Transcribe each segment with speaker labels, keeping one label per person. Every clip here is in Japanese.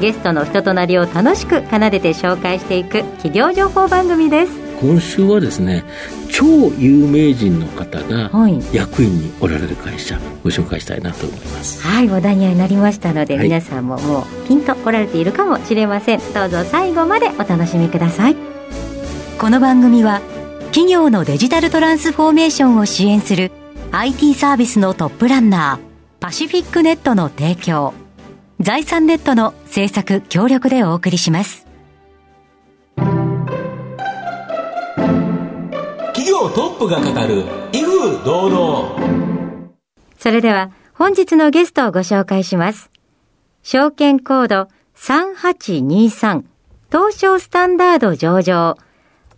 Speaker 1: ゲストの人となりを楽しく奏でて紹介していく企業情報番組です。
Speaker 2: 今週はですね超有名人の方が役員におられる会社ご紹介したいなと思います。
Speaker 1: はい話題になりましたので、はい、皆さんももうピンとおられているかもしれません。どうぞ最後までお楽しみください。この番組は企業のデジタルトランスフォーメーションを支援する IT サービスのトップランナーパシフィックネットの提供財産ネットの制作協力でお送りします。
Speaker 3: 企業トップが語る威風堂々。
Speaker 1: それでは本日のゲストをご紹介します。証券コード3823東証スタンダード上場。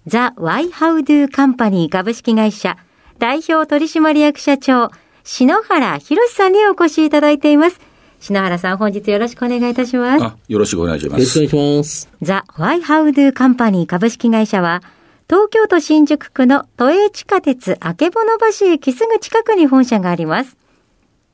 Speaker 1: ザ・ワイハウドゥカンパニー株式会社。代表取締役社長篠原博さんにお越しいただいています。篠原さん、本日よろしくお願いいたします。あ、
Speaker 4: よろしくお願いします。
Speaker 2: よろしくお願いします。
Speaker 1: ザ・ワイハウドゥカンパニー株式会社は、東京都新宿区の都営地下鉄あけぼの橋駅すぐ近くに本社があります。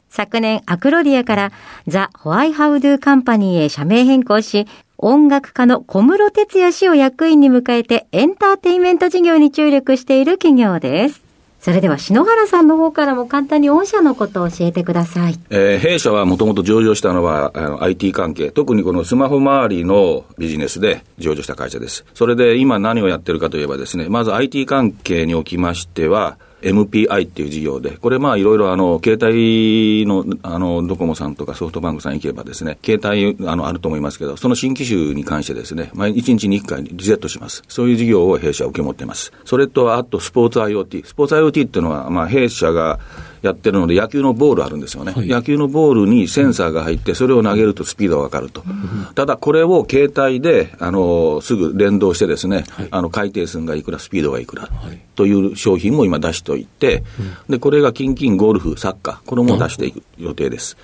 Speaker 1: 昨年、アクロディアからザ・ホワイハウドゥカンパニーへ社名変更し、音楽家の小室哲也氏を役員に迎えてエンターテインメント事業に注力している企業です。それでは篠原さんの方からも簡単に御社のことを教えてください。
Speaker 4: えー、弊社はもともと上場したのはあの IT 関係、特にこのスマホ周りのビジネスで上場した会社です。それで今何をやってるかといえばですね、まず IT 関係におきましては、MPI っていう事業で、これまあいろいろあの、携帯の、あの、ドコモさんとかソフトバンクさん行けばですね、携帯、あの、あると思いますけど、その新機種に関してですね、毎1日に1回リセットします。そういう事業を弊社は受け持っています。それと、あとスポーツ IoT。スポーツ IoT っていうのは、まあ弊社が、やってるので、野球のボールあるんですよね、はい、野球のボールにセンサーが入って、それを投げるとスピードが分かると、うん、ただこれを携帯であのすぐ連動してですね、はい、あの回転数がいくら、スピードがいくら、はい、という商品も今出しておいて、でこれがキンキンゴルフ、サッカー、これも出していく予定です。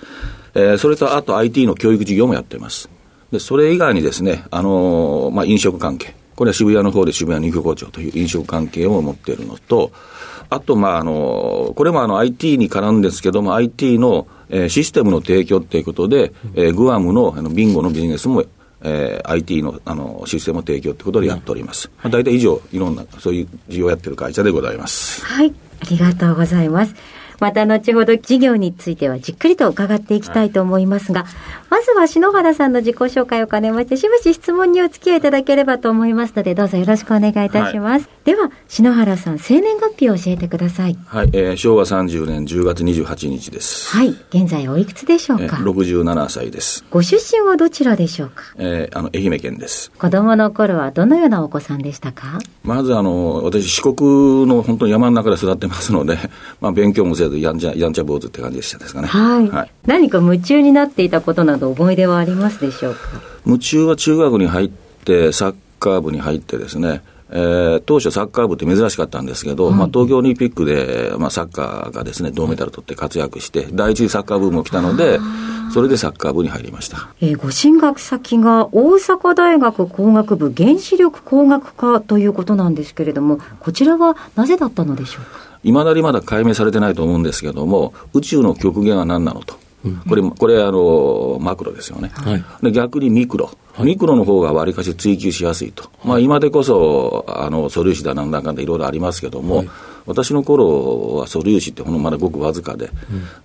Speaker 4: えー、それとあと IT の教育事業もやっています。でそれ以外にですね、あのまあ、飲食関係、これは渋谷の方で渋谷肉工場という飲食関係を持っているのと、あと、まあ、あの、これもあの IT に絡んですけども、IT の、えー、システムの提供ということで、えー、グアムのあのビンゴのビジネスもえー、IT のあのシステム提供ということでやっております。まあ、大体以上、いろんな、そういう事業をやってる会社でございます。
Speaker 1: はい、ありがとうございます。また後ほど事業についてはじっくりと伺っていきたいと思いますが、はい、まずは篠原さんの自己紹介を兼ねまして、しばし質問にお付き合いいただければと思いますので、どうぞよろしくお願いいたします。はい、では、篠原さん、生年月日を教えてください。
Speaker 4: はい、えー、昭和30年10月28日です。
Speaker 1: はい、現在おいくつでしょうか？えー、
Speaker 4: 67歳です。
Speaker 1: ご出身はどちらでしょうか？
Speaker 4: えー、あの、愛媛県です。
Speaker 1: 子供の頃はどのようなお子さんでしたか？
Speaker 4: まずあの、私四国の本当に山の中で育ってますので、まあ勉強もせずやんちゃ、やんちゃ坊主って感じでしたですかね。
Speaker 1: はい。はい、何か夢中になっていたことなど思い出はありますでしょうか？
Speaker 4: 夢中は中学に入って、サッカー部に入ってですね、えー、当初サッカー部って珍しかったんですけど、はい、まあ、東京オリンピックで、まあ、サッカーがですね、銅メダル取って活躍して、第一次サッカー部も来たので、それでサッカー部に入りました。
Speaker 1: えー、ご進学先が大阪大学工学部原子力工学科ということなんですけれども、こちらはなぜだったのでしょうか？
Speaker 4: いまだにまだ解明されてないと思うんですけども、宇宙の極限は何なのと。これ、これあの、マクロですよね。はい、で逆にミクロ。ミクロの方がわりかし追求しやすいと。まあ今でこそ、あの、素粒子だなんだかんだいろいろありますけども、はい私の頃は素粒子ってほんのまだごくわずかで、うん、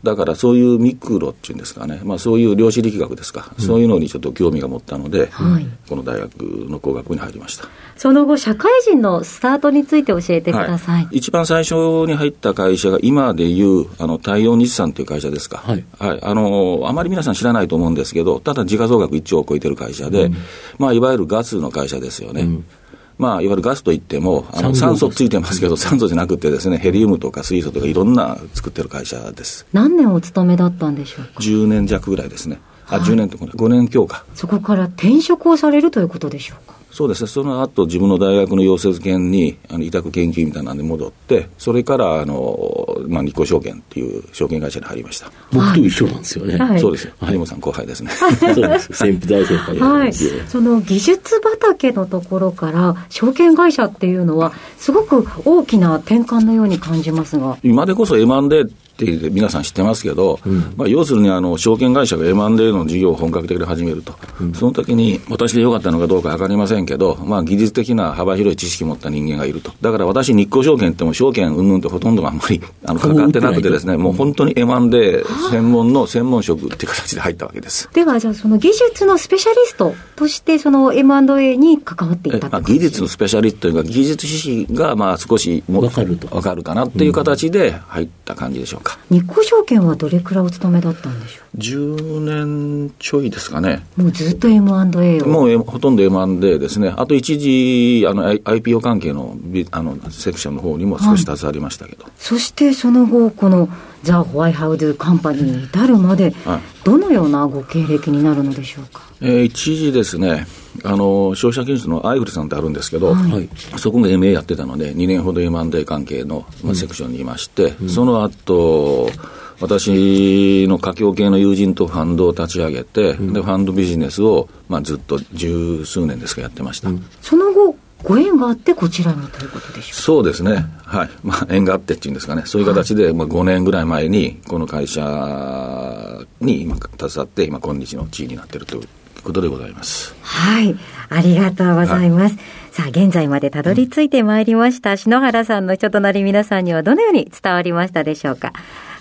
Speaker 4: だからそういうミクロっていうんですかね、まあ、そういう量子力学ですか、うん、そういうのにちょっと興味が持ったので、はい、この大学の工学部に入りました。
Speaker 1: その後、社会人のスタートについて教えてください、はい、
Speaker 4: 一番最初に入った会社が、今でいうあの太陽日産という会社ですか、はい、はい、あの、あまり皆さん知らないと思うんですけど、ただ時価総額1兆を超えてる会社で、うん、まあ、いわゆるガスの会社ですよね。まあ、いわゆるガスといっても、あの酸素ついてますけど、酸素じゃなくてですね、ヘリウムとか水素とかいろんな作ってる会社です。
Speaker 1: 何年お勤めだったんでしょうか
Speaker 4: ?10 年弱ぐらいですね。あ、10年と5年強化。
Speaker 1: そこから転職をされるということでしょうか？
Speaker 4: そうですね、その後自分の大学の養成研にあの委託研究みたいなんで戻って、それからあの、まあ、日興証券っていう証券会社に入りました。
Speaker 2: 僕と一緒なんですよね、
Speaker 4: はい、そうです。有本さん、後輩ですね。
Speaker 2: そうです。先大先輩
Speaker 1: はい、その技術畑のところから、証券会社っていうのは、すごく大きな転換のように感じますが。
Speaker 4: 今でこそ M&A って皆さん知ってますけど、うん、まあ、要するにあの証券会社が M&A の事業を本格的に始めると、うん、その時に私でよかったのかどうか分かりませんけど、まあ、技術的な幅広い知識を持った人間がいると、だから私、日興証券っても証券うんぬんってほとんどがあんまりあの関わってなくてですね、もう本当に M&A 専門の専門職っていう形で入ったわけです。
Speaker 1: では、じゃあ、その技術のスペシャリストとして、その M&A に関わっていったまあ、
Speaker 4: 技術のスペシャリストというか、技術知識がまあ少し
Speaker 2: 分かると。
Speaker 4: 分かるかなっていう形で入った感じでしょうか。
Speaker 1: 日興証券はどれくらいお勤めだったんでしょう？10
Speaker 4: 年ちょいですかね。
Speaker 1: もうずっと M&A を
Speaker 4: もうほとんど M&A ですね。あと一時、あの、IPO 関係のあのセクションの方にも少し携わりましたけど。はい、
Speaker 1: そしてその後、このザ・ホワイハウドゥ・カンパニーに至るまで、はい、どのようなご経歴になるのでしょうか？
Speaker 4: えー、一時ですね、あの消費者金融のアイフルさんってあるんですけど、はい、そこが MA やってたので、2年ほど M&A 関係の、まあ、セクションにいまして、うん、その後私の華僑系の友人とファンドを立ち上げて、うん、でファンドビジネスを、まあ、ずっと十数年ですかやってました。うん、
Speaker 1: その後ご縁があってこちらにということでしょう
Speaker 4: そうですね。はい。まあ、縁があってっていうんですかね。そういう形で、まあ、5年ぐらい前に、この会社に今、携わって、今、今日の地位になっているということでございます。
Speaker 1: はい。ありがとうございます。さあ、現在までたどり着いてまいりました。篠原さんの人となり皆さんにはどのように伝わりましたでしょうか。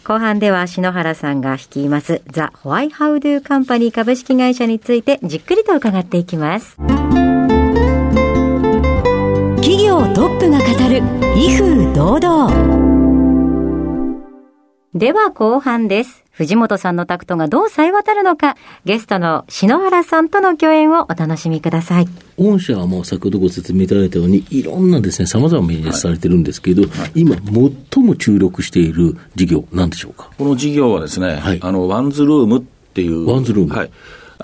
Speaker 1: 後半では篠原さんが率いますザ・ホワイハウドゥカンパニー株式会社についてじっくりと伺っていきます。企業トップが語る威風堂々。では後半です。藤本さんのタクトがどう冴え渡るのか、ゲストの篠原さんとの共演をお楽しみください。
Speaker 2: 御社はもう先ほどご説明いただいたように、いろんなですね、様々なビジネスされてるんですけど、はいはい、今、最も注力している事業、なんでしょうか？
Speaker 4: この事業はですね、はい、あの、ワンズルームっていう。
Speaker 2: ワンズルーム
Speaker 4: はい。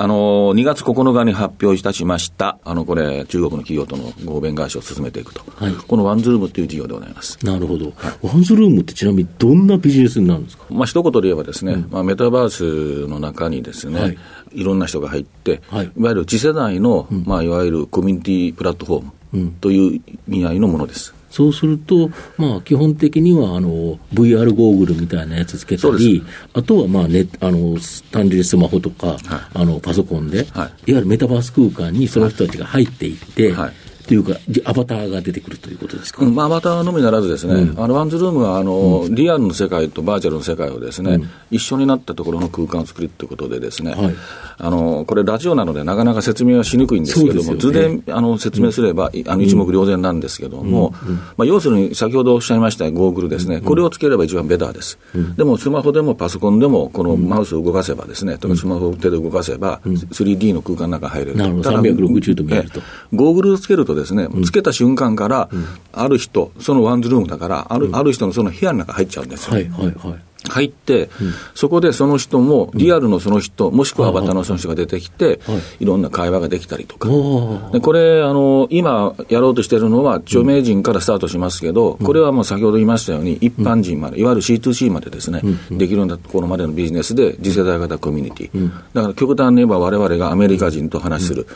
Speaker 4: あの、2月9日に発表いたしました、あの、これ、中国の企業との合弁会社を進めていくと。はい、このワンズルームっていう事業でございます。
Speaker 2: なるほど。はい、ワンズルームってちなみにどんなビジネスになるんですか？
Speaker 4: まあ、一言で言えばですね、うん、まあ、メタバースの中にですね、はい、いろんな人が入って、はい、いわゆる次世代の、うん、まあ、いわゆるコミュニティプラットフォームという意味合いのものです。
Speaker 2: そうすると、まあ、基本的にはあの VR ゴーグルみたいなやつつけたり、あとはまあ、ね、あの単純にスマホとか、はい、あのパソコンで、はい、いわゆるメタバース空間にその人たちが入っていって、はいというか、アバターが出てくるということですか、
Speaker 4: うん、アバターのみならずですね、うん、あのワンズルームはあの、うん、リアルの世界とバーチャルの世界をですね、一緒になったところの空間を作るということでですね、はい、あのこれラジオなのでなかなか説明はしにくいんですけども、図で、あの説明すれば、あの一目瞭然なんですけども、まあ、要するに先ほどおっしゃいましたゴーグルですね、これをつければ一番ベターです。でもスマホでもパソコンでもこのマウスを動かせばですね、とかスマホを手で動かせば、3D の空間の中に入れる。
Speaker 2: なるほど、360度見えると。
Speaker 4: ゴーグルをつけるとですね、つけた瞬間から、ある人、そのワンズルームだから、ある,、ある人のその部屋の中入っちゃうんですよ。はいはいはい入って、うん、そこでその人も、リアルのその人、もしくはアバターのその人が出てきて、い。ろんな会話ができたりとか、でこれあの、今やろうとしているのは、著名人からスタートしますけど、これはもう先ほど言いましたように、一般人まで、いわゆる C2C までですね、できるようなところまでのビジネスで、次世代型コミュニティ、だから極端に言えば、われわれがアメリカ人と話する、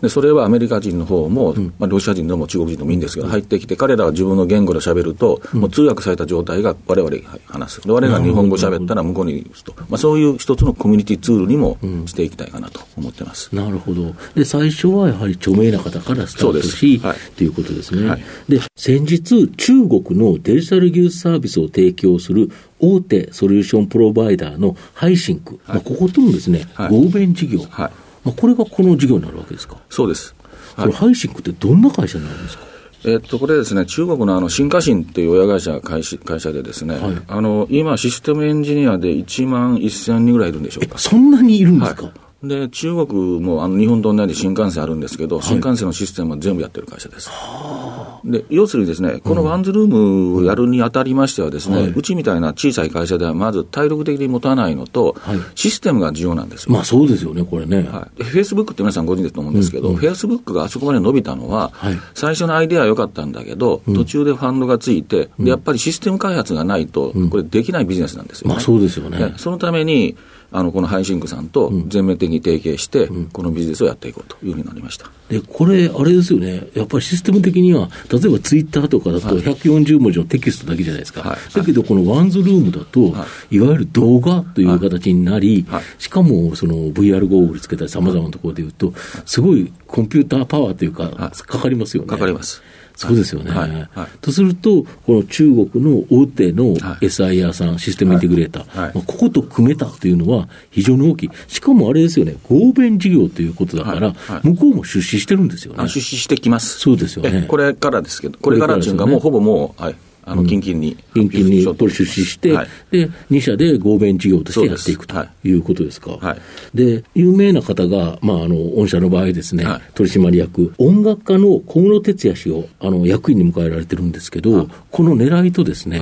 Speaker 4: でそれはアメリカ人の方も、まあ、ロシア人でも中国人でもいいんですけど、入ってきて、彼らは自分の言語で喋ると、もう通訳された状態がわれわれ話す。われが日本語喋ったら向こうに打つと、まあ、そういう一つのコミュニティツールにもしていきたいかなと思ってます、
Speaker 2: うん、なるほど。で、最初はやはり著名な方からスタートし、はい、ということですね、はい、で先日、中国のデジタル技術サービスを提供する大手ソリューションプロバイダーのハイシンク、はい、まあ、こことのですね、合弁事業、まあ、これがこの事業になるわけですか？
Speaker 4: そうです。
Speaker 2: これハイシンクってどんな会社になるんですか？
Speaker 4: えっと、これですね、中国のあの新華新っていう親会社会会社でですね、はい、あの今、システムエンジニアで1万1000人ぐらいいるんでしょうか。
Speaker 2: そんなにいるんですか、はい
Speaker 4: で、中国もあの日本と同じ新幹線あるんですけど、新幹線のシステムは全部やってる会社です。で、要するにですね、このワンズルームをやるにあたりましてはですね、うちみたいな小さい会社ではまず体力的に持たないのと、システムが重要なんです
Speaker 2: まあそうですよね、これね。
Speaker 4: はい。フェイスブックって皆さんご存知だと思うんですけど、フェイスブックがあそこまで伸びたのは、最初のアイデアは良かったんだけど、途中でファンドがついて、で、やっぱりシステム開発がないと、これできないビジネスなんですよ、
Speaker 2: ね、まあそうですよね。
Speaker 4: そのために、あのこのハイシンクさんと全面的に提携して、このビジネスをやっていこうというふうになりました。
Speaker 2: でこれ、あれですよね、やっぱりシステム的には、例えばツイッターとかだと140文字のテキストだけじゃないですか、はい、だけど、このワンズルームだと、はい、いわゆる動画という形になり、はい、しかもその VR ゴーグルつけたり、さまざまなところでいうと、すごいコンピューターパワーというか、かかりますよね。
Speaker 4: かかります
Speaker 2: そうですよね。はいはい、とすると、この中国の大手の SIR さん、システムインテグレーター、まあ、ここと組めたというのは非常に大きい。しかもあれですよね、合弁事業ということだから、向こうも出資してるんですよね。
Speaker 4: 出資してきます。
Speaker 2: そうですよね。
Speaker 4: これからですけど、これからっていうか、もうほぼもう、はい。あの近々に、
Speaker 2: 近々にこれ出資して、はい、で、2社で合弁事業としてやっていくと。い。うことですか。はい、で、有名な方が、まあ、あの、御社の場合ですね、はい、取締役、音楽家の小室哲哉氏を、あの、役員に迎えられてるんですけど、この狙いとですね、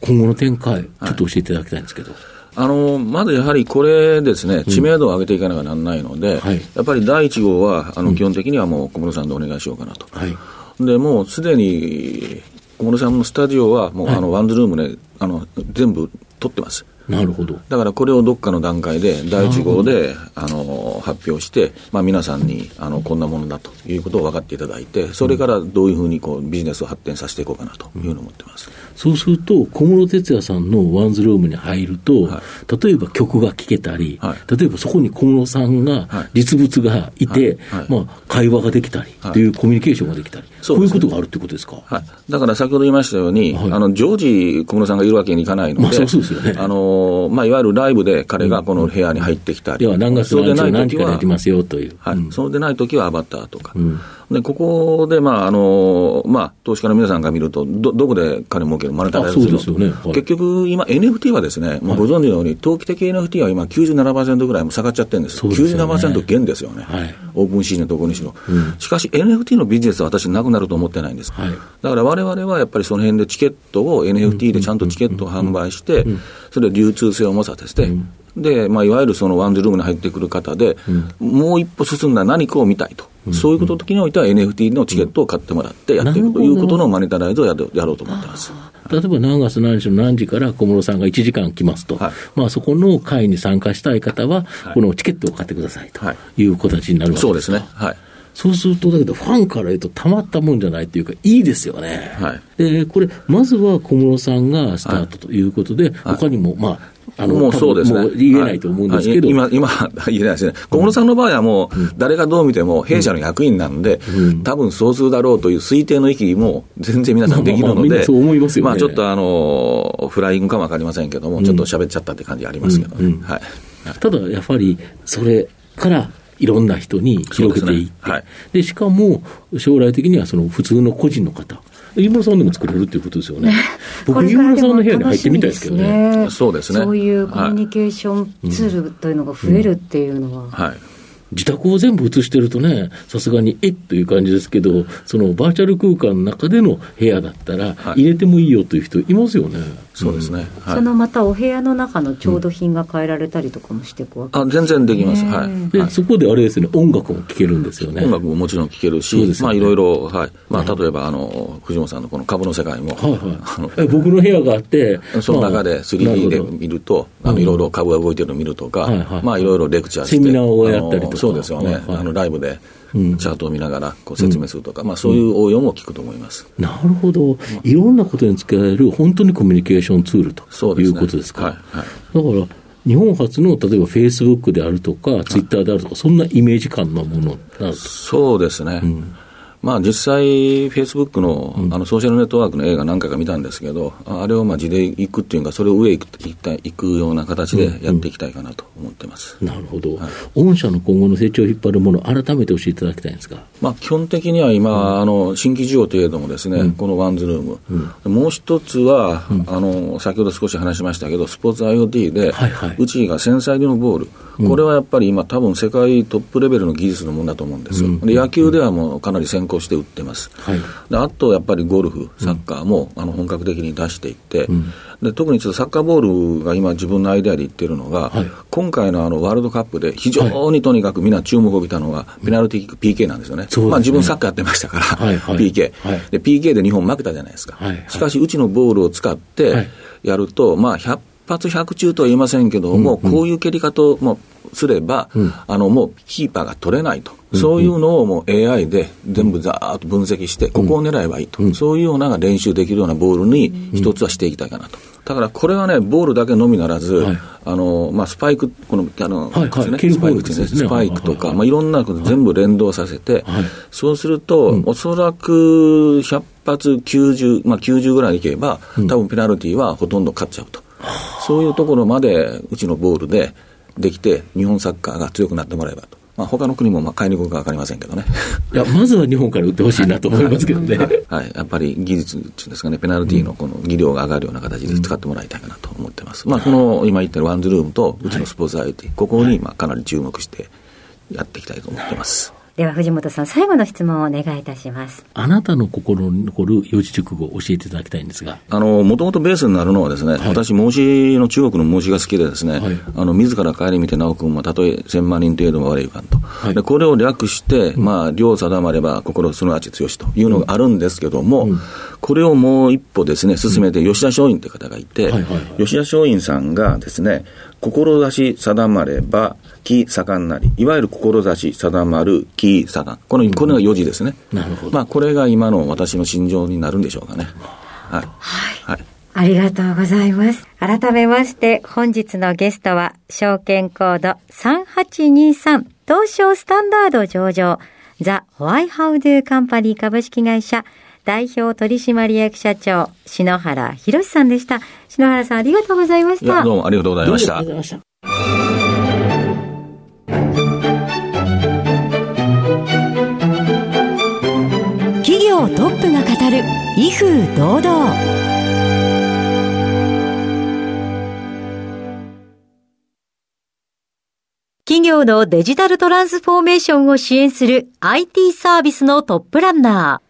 Speaker 2: 今後の展開、ちょっと教えていただきたいんですけど。
Speaker 4: あのまずやはりこれですね、知名度を上げていかなきゃならないので、うんはい、やっぱり第1号は、あの基本的にはもう小室さんでお願いしようかなと。はい、でもうすでに小室さんのスタジオは、もう、あのワンズルームであの全部取ってます。
Speaker 2: なるほど。
Speaker 4: だからこれをどっかの段階で、第1号であの発表して、まあ、皆さんにあのこんなものだということを分かっていただいて、それからどういうふうにこうビジネスを発展させていこうかなというふうに思ってます。
Speaker 2: そうすると、小室哲哉さんのワンズルームに入ると、はい、例えば曲が聴けたり、はい、例えばそこに小室さんが、実物がいて、はい、まあ、会話ができたりとい。うコミュニケーションができたり、そう、ね、いうことがあるということですか？
Speaker 4: はい、だから先ほど言いましたように、あの常時、小室さんがいるわけにいかないので、まあ、そうですよね。あのまあ、いわゆるライブで彼がこの部屋に入ってきたり、
Speaker 2: うん、何月何日何日からやりますよという。
Speaker 4: はい、そうでないときはアバターとか。うんで、ここで、まあ、あの、まあ、投資家の皆さんが見ると、ど、どこで金儲けるマネタライズするの
Speaker 2: そうですよね。
Speaker 4: はい、結局、今、NFT はですね、もうご存知のように、投機的 NFT は今97%ぐらいも下がっちゃってるんです。そうですね、97%減ですよね。はい、オープンシーズンのところにしろ。うん、しかし、NFT のビジネスは私なくなると思ってないんです。はい、だから我々はやっぱりその辺でチケットを NFT でちゃんとチケットを販売して、それで流通性を持たせて、うんで、まあ、いわゆるそのワンズルームに入ってくる方で、うん、もう一歩進んだ何かを見たいと、うん、そういうこと時においては NFT のチケットを買ってもらってやっていくということのマネタライズをやろうと思ってます。
Speaker 2: 例えば何月何日の何時から小室さんが1時間来ますと、はい、まあ、そこの会に参加したい方は、このチケットを買ってくださいとい。う形になるわけです、
Speaker 4: そうですね。はい。
Speaker 2: そうすると、だけど、ファンから言うと、たまったもんじゃないっていうか、いいですよね。はい、で、これ、まずは小室さんがスタートということで、はい、他にも、まあ、
Speaker 4: あの、もうそうですね。
Speaker 2: 言えないと思うんですけど。
Speaker 4: 今、今、言えないですね。小室さんの場合はもう、誰がどう見ても弊社の役員なんで、多分そうするだろうという推定の域も全然皆さんできるので、
Speaker 2: ま
Speaker 4: あちょっとあの、フライングかもわかりませんけども、ちょっと喋っちゃったって感じありますけどね。はい。
Speaker 2: ただ、やっぱり、それからいろんな人に広げていって、で、ね。はい、しかも将来的にはその普通の個人の方、飯村さんでも作れるっていうことですよね。僕、飯村さんの部屋に入ってみたいですけどね。
Speaker 4: そうですね。
Speaker 1: そういうコミュニケーションツールというのが増えるっていうのは。はい
Speaker 2: 自宅を全部映してるとね、さすがにえっという感じですけど、そのバーチャル空間の中での部屋だったら、入れてもいいよという人いますよね。
Speaker 4: そうですね、
Speaker 1: はい、そのまたお部屋の中の調度品が変えられたりとかもしていくわけ、
Speaker 4: うん、あ全然できます、はい、
Speaker 2: でそこであれですね、音楽も聴けるんですよね。
Speaker 4: 音楽ももちろん聴けるし、ね、まあ、いろいろ、はい。まあ、例えばあの藤本さんのこの株の世界も、はい
Speaker 2: はい、僕の部屋があって、
Speaker 4: その中で 3D で見ると、あのいろいろ株が動いてるのを見るとか、はいはい、まあ、いろいろレクチャーして、
Speaker 2: セミナーをやったりとか、
Speaker 4: そうですよね、はいはい、あのライブで。チャートを見ながらこう説明するとか、うん、まあ、そういう応用も聞くと思います、
Speaker 2: なるほど、いろんなことに使える、本当にコミュニケーションツールということですか。はいはい、だから日本初の例えばフェイスブックであるとか、ツイッターであるとか、そんなイメージ感のもの
Speaker 4: そうですね。うんまあ、実際、フェイスブックの,、あのソーシャルネットワークの映画何回か見たんですけど、あれをまあ地で行くっていうか、それを上行く行くような形でやっていきたいかなと思ってます、
Speaker 2: うんうん、なるほど、はい、御社の今後の成長を引っ張るもの、改めて教えていただきたいんですか、
Speaker 4: まあ、基本的には今、うん、あの新規需要といえどもですね、このワンズルーム、もう一つは、あの、先ほど少し話しましたけど、スポーツ IoT で、はいはい、うちが繊細のボール、これはやっぱり今、多分世界トップレベルの技術のものだと思うんですよ、で野球ではもうかなり先行して売ってます。はい、であとやっぱりゴルフ、サッカーも、あの本格的に出していって、うん、で特にちょっとサッカーボールが今、自分のアイデアで言ってるのが、はい、今回のあのワールドカップで非常にとにかくみんな注目を浴びたのが、ペナルティー PK なんですよね、ね。まあ、自分、サッカーやってましたから、はいはい、PK、で、PK で日本負けたじゃないですか、はいはい、しかし、うちのボールを使ってやると、まあ、100発100中とは言いませんけども、うんうん、こういう蹴り方をすれば、うん、あのもうキーパーが取れないと。そういうのをもう AI で全部ざーっと分析して、ここを狙えばいいと、うん、そういうような練習できるようなボールに一つはしていきたいかなと。だからこれはね、ボールだけのみならず、はい、あのまあ、スパイク、この、あの、はいはい。ね、スパイクですね、スパイクとか、はいはい、まあ、いろんなこと全部連動させて、はい、そうすると、うん、おそらく100発90、まあ、90ぐらいいけば、多分ペナルティーはほとんど勝っちゃうと。そういうところまでうちのボールでできて、日本サッカーが強くなってもらえばと。まあ、他の国もまあ買いに行くか分かりませんけどね。
Speaker 2: いや、まずは日本から売ってほしいなと思いますけどね。
Speaker 4: はい、やっぱり技術ですかね、ペナルティーのこの技量が上がるような形で使ってもらいたいかなと思ってます。うん、まあ、この今言ったワンズルームとうちのスポーツ IT、ここにまあかなり注目してやっていきたいと思ってます。
Speaker 1: では藤本さん、最後の質問をお願いいたします。
Speaker 2: あなたの心に残る四字熟語を教えていただきたいんですが。
Speaker 4: あの、もともとベースになるのはですね、はい、私、孟子の中国の孟子が好きでですね、はい、あの、自ら帰り見て直君はたとえ千万人程度も悪いかんと。はい、でこれを略して、まあ、量定まれば心すなわち強しというのがあるんですけども、うん、これをもう一歩ですね、進めて吉田松陰という方がいて、吉田松陰さんがですね、志定まれば、気盛んなり、いわゆる志定まる気盛ん。この、これが4字ですね。なるほど。まあ、これが今の私の心情になるんでしょうかね。はい。
Speaker 1: はい。ありがとうございます。改めまして、本日のゲストは、証券コード3823、東証スタンダード上場、ザ・ホワイハウドゥカンパニー株式会社、代表取締役社長、篠原博さんでした。篠原さん、ありがとうございました。
Speaker 4: どうもありがとうございました。
Speaker 1: 企業トップが語る、威風堂々。企業のデジタルトランスフォーメーションを支援する IT サービスのトップランナー。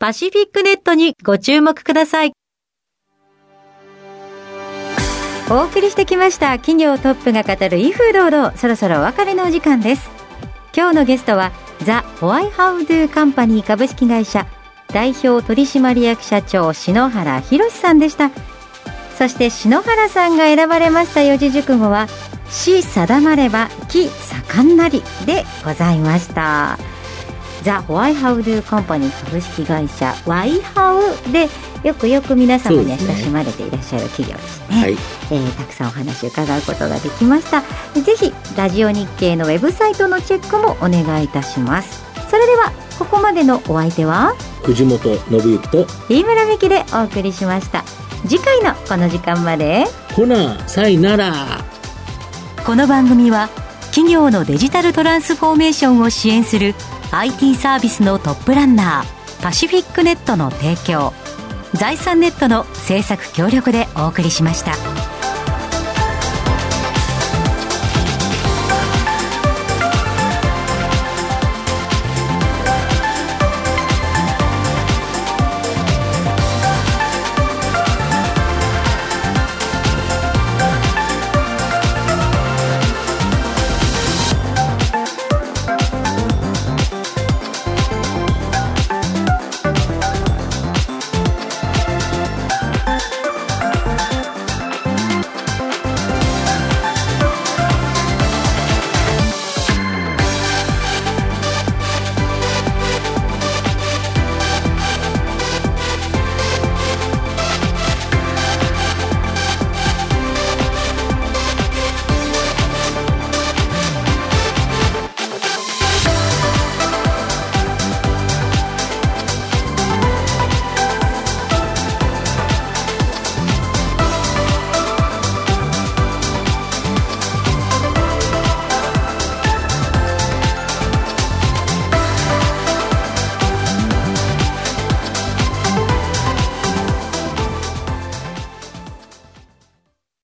Speaker 1: パシフィックネットにご注目ください。お送りしてきました企業トップが語る威風堂々。そろそろお別れのお時間です。今日のゲストはザ・ホワイハウドゥカンパニー株式会社代表取締役社長篠原博さんでした。そして篠原さんが選ばれました四字熟語は「死定まれば木盛んなり」でございました。ザ・ホワイハウドゥカンパニー株式会社ワイハウでよくよく皆様に親しまれていらっしゃる企業ですね、はい、えー、たくさんお話を伺うことができました。ぜひラジオ日経のウェブサイトのチェックもお願いいたします。それではここまでのお相手は？
Speaker 2: 藤本信之と
Speaker 1: 飯村美希でお送りしました。次回のこの時間まで。
Speaker 2: ほなさいなら。
Speaker 1: この番組は企業のデジタルトランスフォーメーションを支援する IT サービスのトップランナーパシフィックネットの提供財産ネットの制作協力でお送りしました。